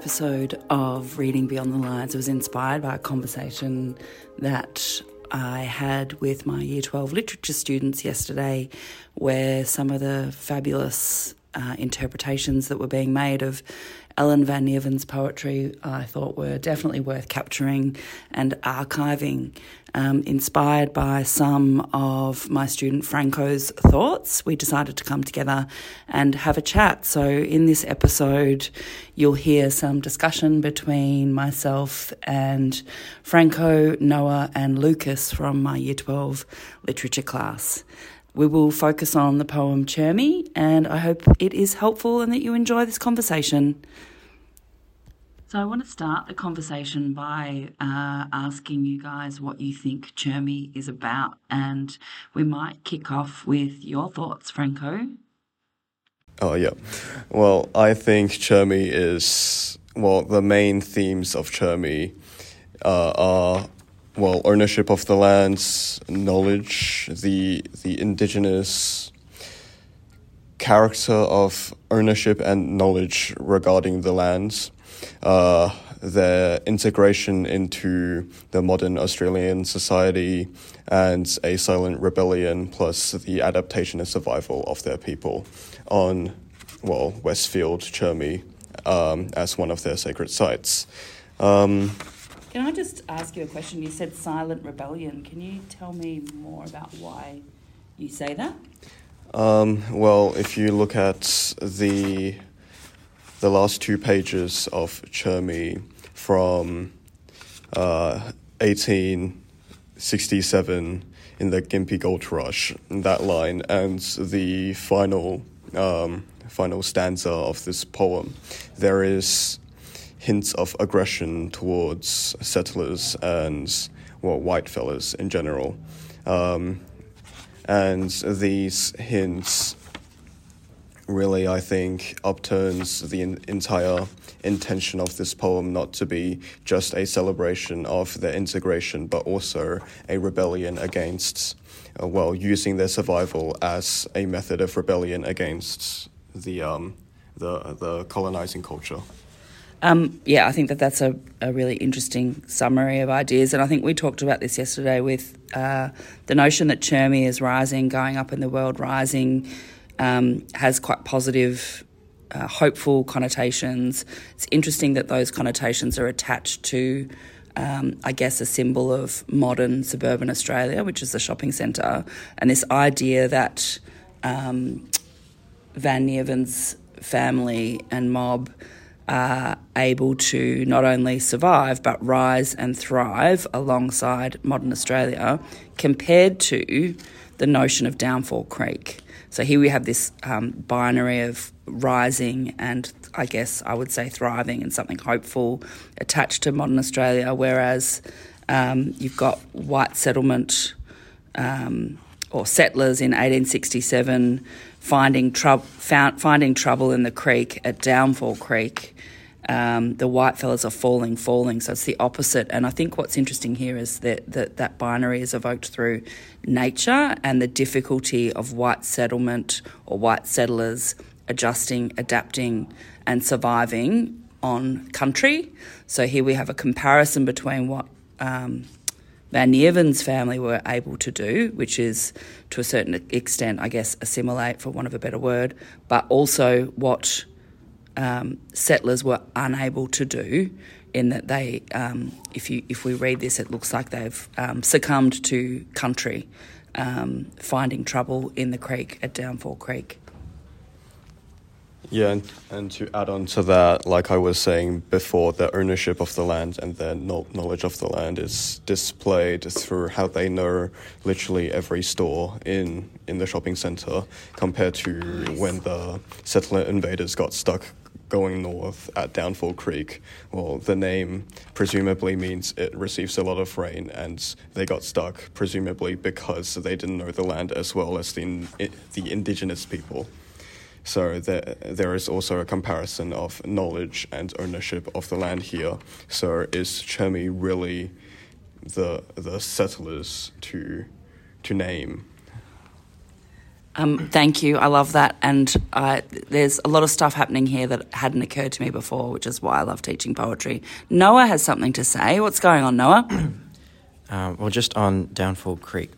episode of Reading Beyond the Lines was inspired by a conversation that I had with my Year 12 literature students yesterday, where some of the fabulous uh, interpretations that were being made of Ellen Van Neerven's poetry I thought were definitely worth capturing and archiving. Um, inspired by some of my student Franco's thoughts, we decided to come together and have a chat. So, in this episode, you'll hear some discussion between myself and Franco, Noah, and Lucas from my Year 12 literature class. We will focus on the poem Chermy, and I hope it is helpful and that you enjoy this conversation. So, I want to start the conversation by uh, asking you guys what you think Chermy is about, and we might kick off with your thoughts, Franco. Oh, yeah. Well, I think Chermy is, well, the main themes of Chermy uh, are well, ownership of the lands, knowledge, the the indigenous character of ownership and knowledge regarding the lands, uh, their integration into the modern Australian society, and a silent rebellion, plus the adaptation and survival of their people on, well, Westfield, Chermy, um, as one of their sacred sites. Um, can I just ask you a question? You said silent rebellion. Can you tell me more about why you say that? Um, well, if you look at the the last two pages of Chermy from uh, 1867 in the Gympie Gold Rush, that line, and the final um, final stanza of this poem, there is hints of aggression towards settlers and well white fellas in general, um, and these hints really I think upturns the entire intention of this poem not to be just a celebration of their integration, but also a rebellion against, uh, well, using their survival as a method of rebellion against the um, the the colonizing culture. Um, yeah, I think that that's a, a really interesting summary of ideas. And I think we talked about this yesterday with uh, the notion that Chermy is rising, going up in the world, rising, um, has quite positive, uh, hopeful connotations. It's interesting that those connotations are attached to, um, I guess, a symbol of modern suburban Australia, which is the shopping centre. And this idea that um, Van Neerven's family and mob are able to not only survive but rise and thrive alongside modern Australia compared to the notion of Downfall Creek. So here we have this um, binary of rising and I guess I would say thriving and something hopeful attached to modern Australia, whereas um, you've got white settlement um, or settlers in 1867 finding, trou- found, finding trouble in the creek at Downfall Creek. Um, the white fellas are falling, falling. So it's the opposite. And I think what's interesting here is that, that that binary is evoked through nature and the difficulty of white settlement or white settlers adjusting, adapting, and surviving on country. So here we have a comparison between what um, Van Neerven's family were able to do, which is to a certain extent, I guess, assimilate, for want of a better word, but also what um, settlers were unable to do. In that they, um, if you if we read this, it looks like they've um, succumbed to country, um, finding trouble in the creek at Downfall Creek. Yeah, and, and to add on to that, like I was saying before, the ownership of the land and their knowledge of the land is displayed through how they know literally every store in, in the shopping centre compared to when the settler invaders got stuck going north at Downfall Creek. Well, the name presumably means it receives a lot of rain, and they got stuck, presumably because they didn't know the land as well as the, the indigenous people. So there, there is also a comparison of knowledge and ownership of the land here. So is Chermy really the the settlers to to name? Um, thank you. I love that. And uh, there's a lot of stuff happening here that hadn't occurred to me before, which is why I love teaching poetry. Noah has something to say. What's going on, Noah? um, well, just on Downfall Creek,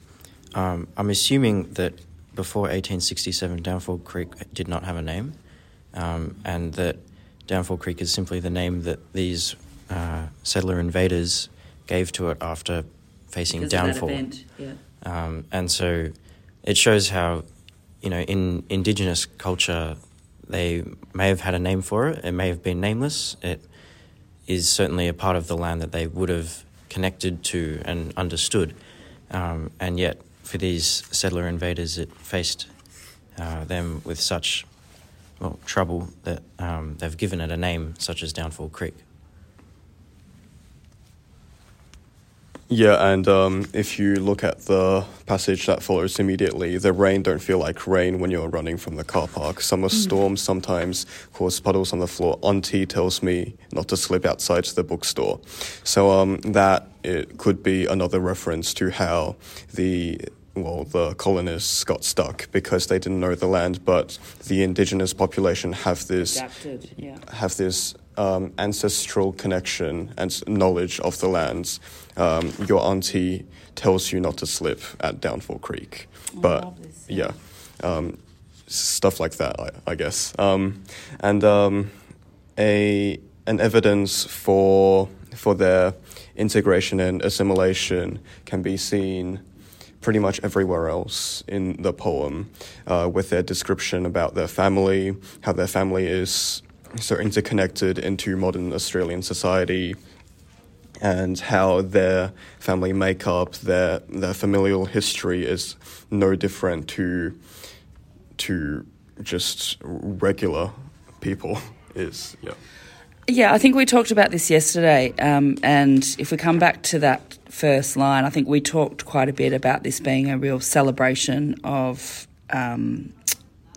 um, I'm assuming that before 1867, Downfall Creek did not have a name, um, and that Downfall Creek is simply the name that these uh, settler invaders gave to it after facing Because downfall. Of that event. Yeah. Um, and so it shows how, you know, in indigenous culture, they may have had a name for it, it may have been nameless. It is certainly a part of the land that they would have connected to and understood. Um, and yet, for these settler invaders, it faced uh, them with such well, trouble that um, they've given it a name such as Downfall Creek. Yeah, and um, if you look at the passage that follows immediately, the rain don't feel like rain when you're running from the car park. Summer storms sometimes cause puddles on the floor. Auntie tells me not to slip outside to the bookstore. So um, that it could be another reference to how the well, the colonists got stuck because they didn't know the land, but the indigenous population have this Adapted, yeah. have this um, ancestral connection and knowledge of the lands. Um, your auntie tells you not to slip at Downfall Creek, but yeah, um, stuff like that, I, I guess. Um, and um, a an evidence for for their integration and assimilation can be seen pretty much everywhere else in the poem, uh, with their description about their family, how their family is so interconnected into modern Australian society, and how their family makeup, their their familial history is no different to to just regular people is yeah. Yeah, I think we talked about this yesterday. Um, and if we come back to that first line, I think we talked quite a bit about this being a real celebration of um,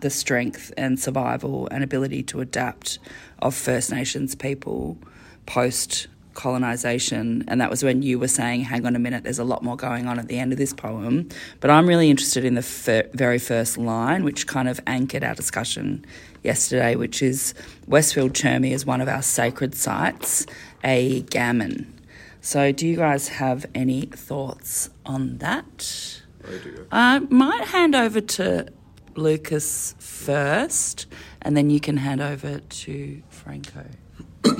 the strength and survival and ability to adapt of First Nations people post colonisation. And that was when you were saying, hang on a minute, there's a lot more going on at the end of this poem. But I'm really interested in the fir- very first line, which kind of anchored our discussion yesterday, which is Westfield Chermy is one of our sacred sites, a gammon. So, do you guys have any thoughts on that? I uh, might hand over to Lucas first, and then you can hand over to Franco.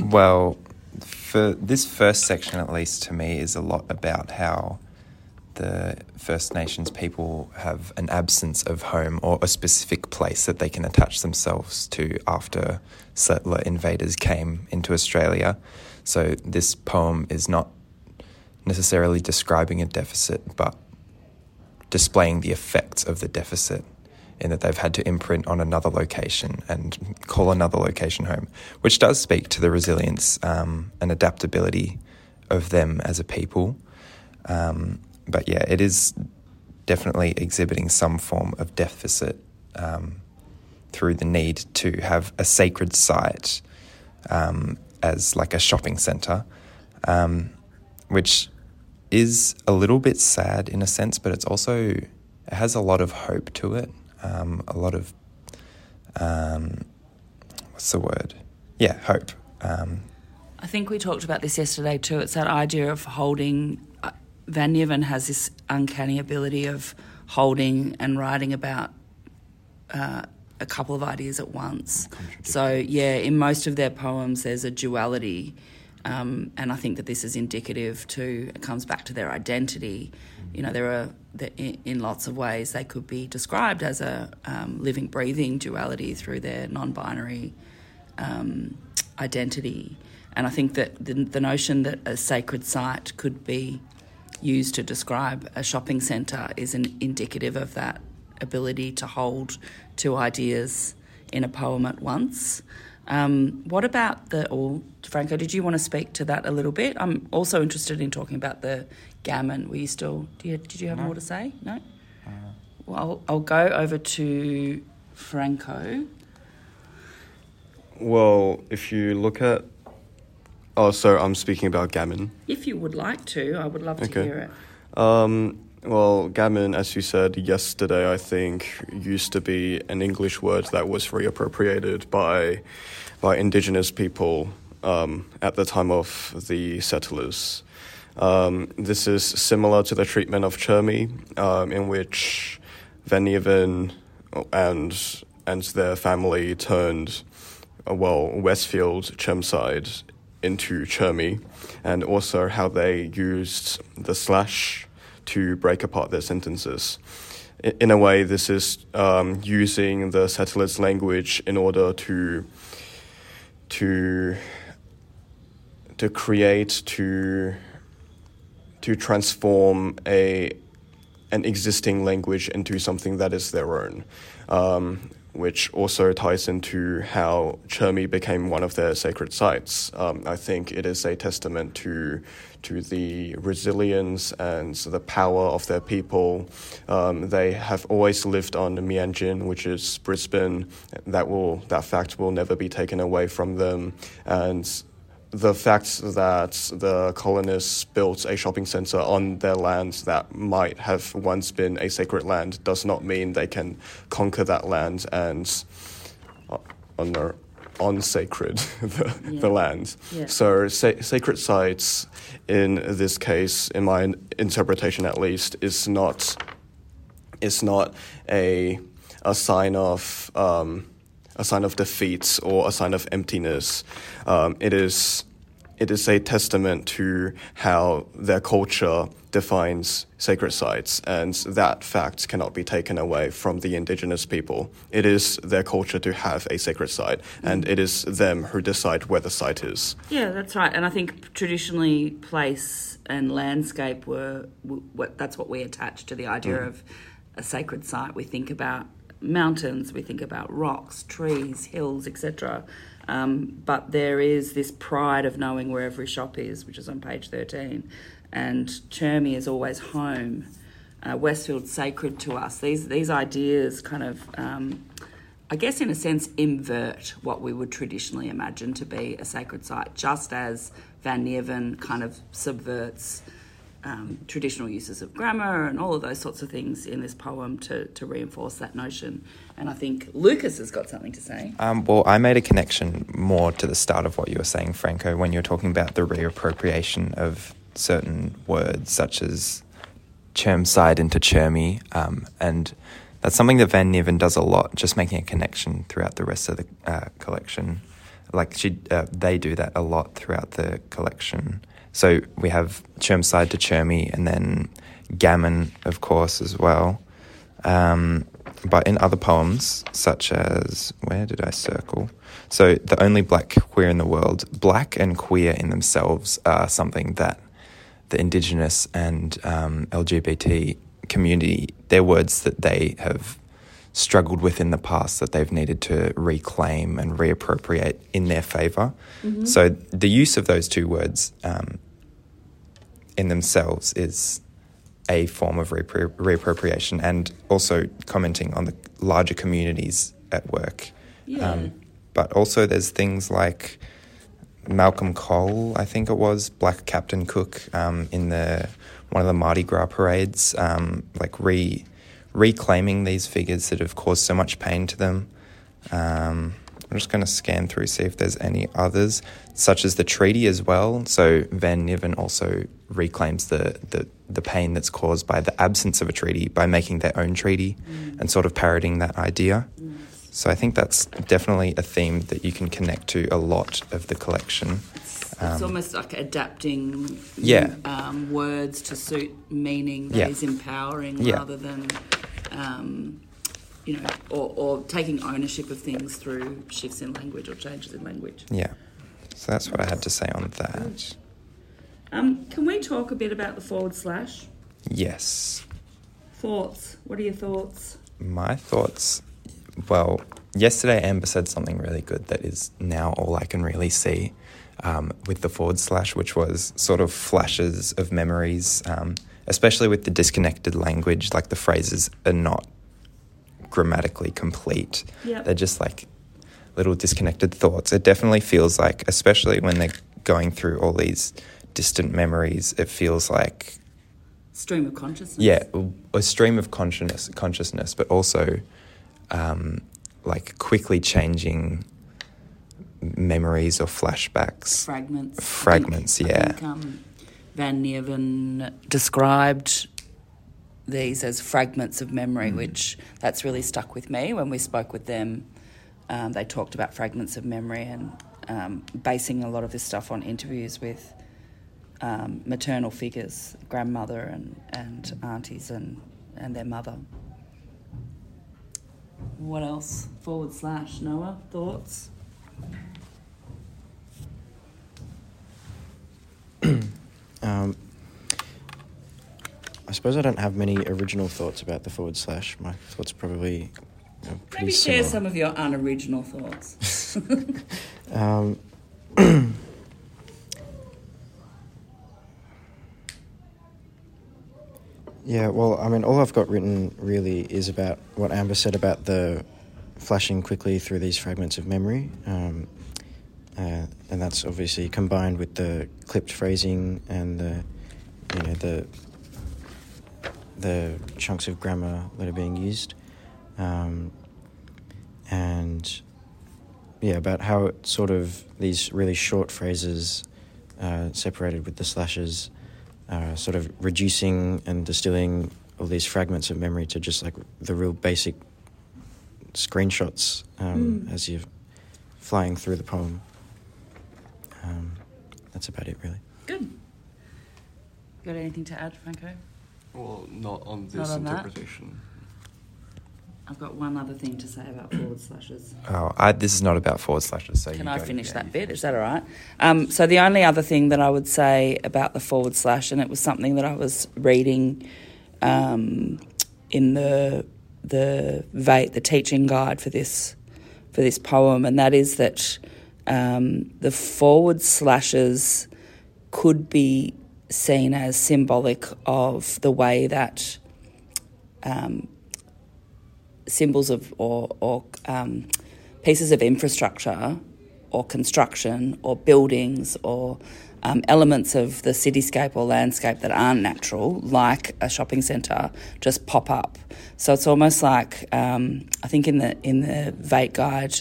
Well, for this first section, at least to me, is a lot about how the First Nations people have an absence of home or a specific place that they can attach themselves to after settler invaders came into Australia. So, this poem is not necessarily describing a deficit, but displaying the effects of the deficit in that they've had to imprint on another location and call another location home, which does speak to the resilience um, and adaptability of them as a people. Um, but yeah, it is definitely exhibiting some form of deficit um, through the need to have a sacred site um, as like a shopping centre, um, which is a little bit sad in a sense, but it's also it has a lot of hope to it. Um, a lot of um, what's the word? Yeah, hope. Um, I think we talked about this yesterday too. It's that idea of holding. Uh, Van Neerven has this uncanny ability of holding and writing about uh, a couple of ideas at once. So, yeah, in most of their poems, there's a duality. Um, and I think that this is indicative to, it comes back to their identity. You know, there are, in lots of ways, they could be described as a um, living, breathing duality through their non binary um, identity. And I think that the, the notion that a sacred site could be used to describe a shopping centre is an indicative of that ability to hold two ideas in a poem at once. Um, what about the, or Franco, did you want to speak to that a little bit? I'm also interested in talking about the gammon. Were you still, do you, did you have more to say? No? Well, I'll, I'll go over to Franco. Well, if you look at, oh, so I'm speaking about gammon. If you would like to, I would love to Okay. hear it. Um, well, gammon, as you said yesterday, I think used to be an English word that was reappropriated by by indigenous people um, at the time of the settlers. Um, this is similar to the treatment of Chermy, um, in which Van and and their family turned, well, Westfield, Chermside, into Chermy, and also how they used the slash to break apart their sentences. In a way, this is um, using the settlers' language in order to to to create to to transform a an existing language into something that is their own, um, which also ties into how Chermy became one of their sacred sites. Um, I think it is a testament to to the resilience and the power of their people. Um, they have always lived on the Meanjin, which is Brisbane. That will that fact will never be taken away from them, and the fact that the colonists built a shopping center on their land that might have once been a sacred land does not mean they can conquer that land and uh, honor on sacred the, yeah. the land. Yeah. So sa- sacred sites, in this case, in my interpretation at least, is not is not a a sign of um, a sign of defeat or a sign of emptiness. Um, it is it is a testament to how their culture defines sacred sites, and that fact cannot be taken away from the indigenous people. It is their culture to have a sacred site, and it is them who decide where the site is. Yeah, that's right. And I think traditionally, place and landscape were what that's what we attach to the idea mm. of a sacred site. We think about mountains, we think about rocks, trees, hills, etc. Um, but there is this pride of knowing where every shop is, which is on page 13. And Chermy is always home. Uh, Westfield's sacred to us. These, these ideas kind of, um, I guess, in a sense, invert what we would traditionally imagine to be a sacred site, just as Van Neerven kind of subverts um, traditional uses of grammar and all of those sorts of things in this poem to, to reinforce that notion. And I think Lucas has got something to say. Um, well, I made a connection more to the start of what you were saying, Franco, when you were talking about the reappropriation of certain words, such as Chermside into Chermy. Um, and that's something that Van Neerven does a lot, just making a connection throughout the rest of the uh, collection. Like she, uh, they do that a lot throughout the collection. So we have Chermside to Chermy and then Gammon, of course, as well. Um, but in other poems, such as, where did I circle? So, the only black queer in the world, black and queer in themselves are something that the Indigenous and um, LGBT community, they're words that they have struggled with in the past that they've needed to reclaim and reappropriate in their favor. Mm-hmm. So, the use of those two words um, in themselves is a form of repro- reappropriation and also commenting on the larger communities at work. Yeah. Um, but also, there's things like Malcolm Cole, I think it was, Black Captain Cook um, in the one of the Mardi Gras parades, um, like re reclaiming these figures that have caused so much pain to them. Um, I'm just going to scan through, see if there's any others, such as the treaty as well. So Van Neerven also reclaims the, the, the pain that's caused by the absence of a treaty by making their own treaty mm. and sort of parroting that idea. Mm. So I think that's definitely a theme that you can connect to a lot of the collection. It's, it's um, almost like adapting yeah. um, words to suit meaning that yeah. is empowering yeah. rather than um, you know, or, or taking ownership of things through shifts in language or changes in language. Yeah. So that's what I had to say on that. Um, can we talk a bit about the forward slash? Yes. Thoughts? What are your thoughts? My thoughts. Well, yesterday Amber said something really good that is now all I can really see um, with the forward slash, which was sort of flashes of memories, um, especially with the disconnected language. Like the phrases are not grammatically complete. Yep. They're just like little disconnected thoughts. It definitely feels like, especially when they're going through all these distant memories, it feels like Stream of consciousness. yeah, a stream of consciousness, consciousness, but also um, like quickly changing memories or flashbacks. Fragments. I Fragments, think- yeah. I think, um, Van Neerven described these as fragments of memory, Mm. which that's really stuck with me. When we spoke with them, um, they talked about fragments of memory and um, basing a lot of this stuff on interviews with um, maternal figures, grandmother and, and aunties and, and their mother. What else? Forward slash Noah, thoughts? Um, I suppose I don't have many original thoughts about the forward slash. My thoughts probably are pretty Maybe share similar. some of your unoriginal thoughts. Um, yeah, well, I mean, all I've got written really is about what Amber said about the flashing quickly through these fragments of memory. Um, uh, and that's obviously combined with the clipped phrasing and the, you know, the the chunks of grammar that are being used. Um, and yeah, about how it sort of these really short phrases uh, separated with the slashes, uh, sort of reducing and distilling all these fragments of memory to just like the real basic screenshots um, Mm. as you're flying through the poem. Um, that's about it, really. Good. Got anything to add, Franco? Well, not on this Not on that? interpretation. I've got one other thing to say about forward slashes. Oh, I, this is not about forward slashes. So Can you I go- finish yeah, that bit? finish Is that all right? Um, so the only other thing that I would say about the forward slash, and it was something that I was reading um, in the the VATE, the teaching guide for this for this poem, and that is that um, the forward slashes could be seen as symbolic of the way that um, symbols of or, or um, pieces of infrastructure or construction or buildings or um, elements of the cityscape or landscape that aren't natural, like a shopping centre, just pop up. So it's almost like um, I think in the in the VATE guide,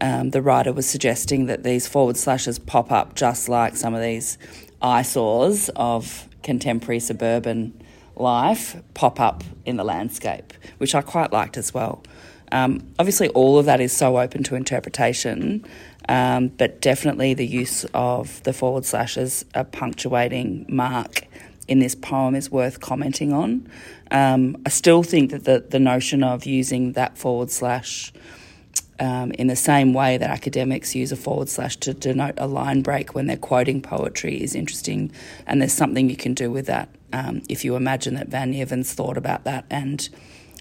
um, the writer was suggesting that these forward slashes pop up just like some of these eyesores of contemporary suburban life pop up in the landscape, which I quite liked as well. Um, obviously, all of that is so open to interpretation, um, but definitely the use of the forward slashes, a punctuating mark in this poem is worth commenting on. Um, I still think that the, the notion of using that forward slash um, in the same way that academics use a forward slash to denote a line break when they're quoting poetry is interesting, and there's something you can do with that um, if you imagine that Van Neerven thought about that and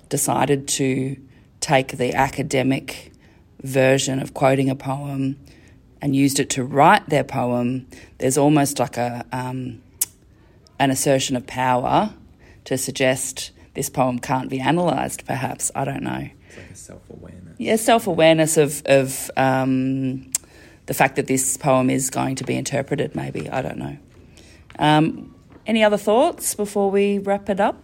decided to take the academic version of quoting a poem and used it to write their poem. There's almost like a um, an assertion of power to suggest this poem can't be analysed. Perhaps I don't know It's like a self awareness. yeah, self awareness of of um, the fact that this poem is going to be interpreted. Maybe I don't know. Um, any other thoughts before we wrap it up?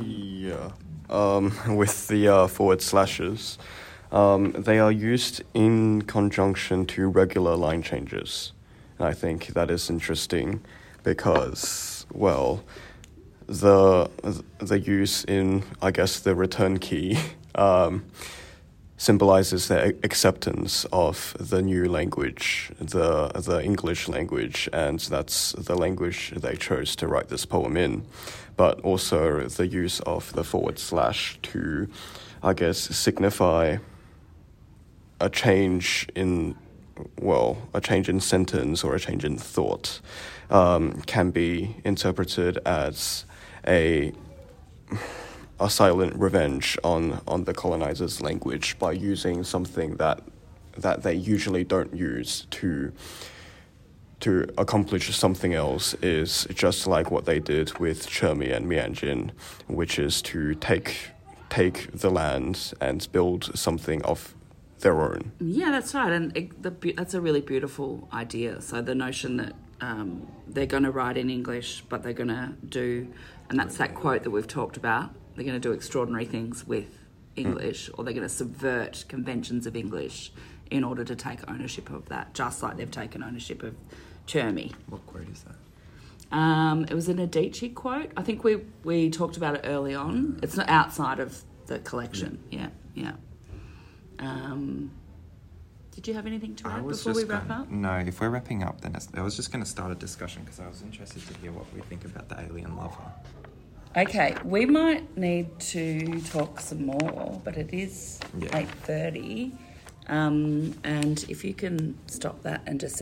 Yeah. Um, with the uh, forward slashes, um, they are used in conjunction to regular line changes. And I think that is interesting because, well, the the use in I guess the return key um, symbolizes the acceptance of the new language, the the English language, and that's the language they chose to write this poem in. But also the use of the forward slash to, I guess, signify a change in, well, a change in sentence or a change in thought um, can be interpreted as a a silent revenge on, on the colonizers' language by using something that that they usually don't use to to accomplish something else is just like what they did with Chermy and Meanjin, which is to take take the land and build something of their own. Yeah, that's right, and it, the, that's a really beautiful idea. So the notion that um, they're going to write in English, but they're going to do, and that's that quote that we've talked about. They're going to do extraordinary things with English, or they're going to subvert conventions of English in order to take ownership of that, just like they've taken ownership of Chermy. What quote is that? Um, it was an Adichie quote. I think we we talked about it early on. It's not outside of the collection. Yeah, yeah. Um, did you have anything to add before we wrap going, up? No, if we're wrapping up, then it's, I was just going to start a discussion because I was interested to hear what we think about the alien lover. Okay, we might need to talk some more, but it is Yeah. eight thirty. Um, and if you can stop that and just